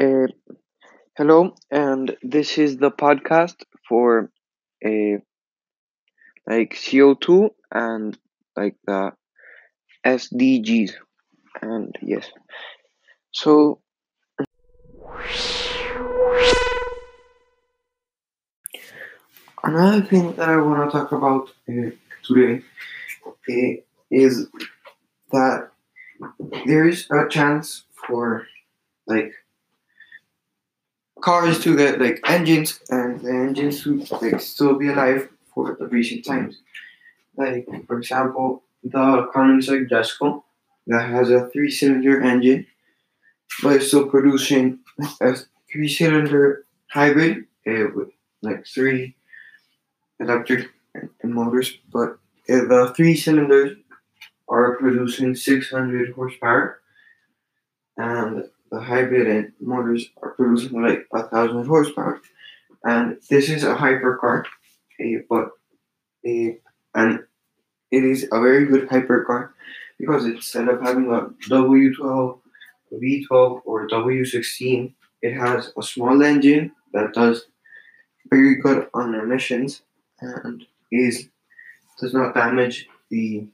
Uh, hello, and this is the podcast for a like CO two and like the SDGs, and yes. So another thing that I want to talk about uh, today uh, is that there is a chance for like cars to get like engines and the engines to like still be alive for the recent times. Like for example, the Koenigsegg Jesko that has a three-cylinder engine, but it's still producing a three-cylinder hybrid uh, with like three electric motors, but uh, the three cylinders are producing 600 horsepower, and the hybrid motors are producing like a thousand horsepower. And this is a hypercar, uh, but uh, and it is a very good hypercar because instead of having a W12, V12, or W16, it has a small engine that does very good on emissions and is does not damage the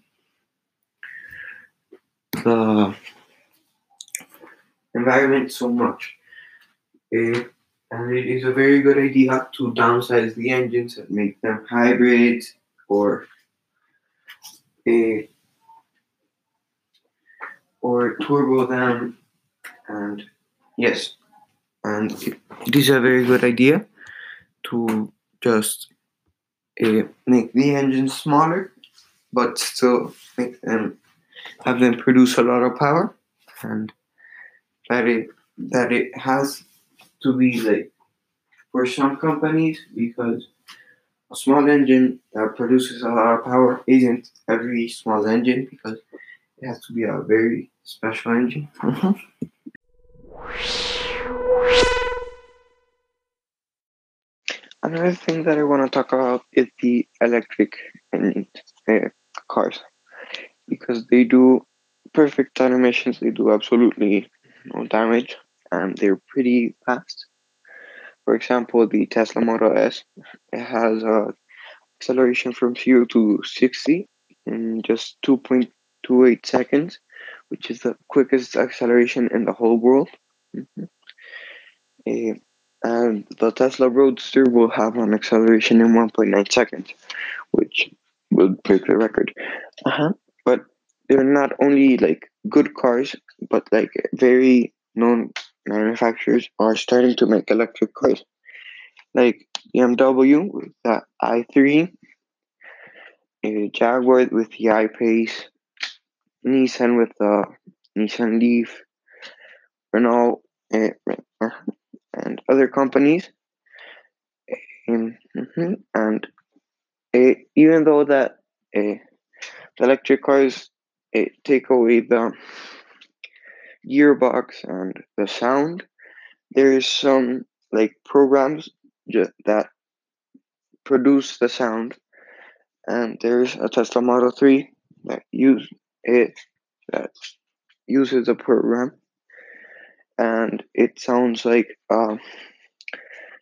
the environment so much. Eh, and it is a very good idea to downsize the engines and make them hybrids or a or turbo them and yes and it, it is a very good idea to just uh, make the engines smaller but still make them have them produce a lot of power and that it that it has to be like for some companies because a small engine that produces a lot of power isn't every small engine because it has to be a very special engine. Another thing that I want to talk about is the electric engine uh, cars because they do perfect animations. They do absolutely no damage, and they're pretty fast. For example, the Tesla Model S it has a acceleration from zero to sixty in just two point two eight seconds, which is the quickest acceleration in the whole world. Mm-hmm. Uh, and the Tesla Roadster will have an acceleration in 1.9 seconds, which will break the record. Uh-huh. But they're not only like good cars, but like very known manufacturers are starting to make electric cars. Like BMW with the i3, uh, Jaguar with the I-Pace, Nissan with the Nissan Leaf, Renault, and other companies. Um, mm-hmm. And uh, even though that uh, the electric cars uh, take away the gearbox and the sound, there is some like programs that produce the sound, and there's a Tesla Model Three that use it that uses the program. And it sounds like a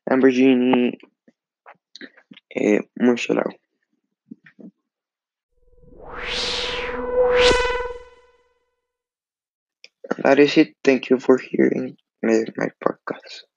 Lamborghini eh, Murcielago. That is it. Thank you for hearing my podcast.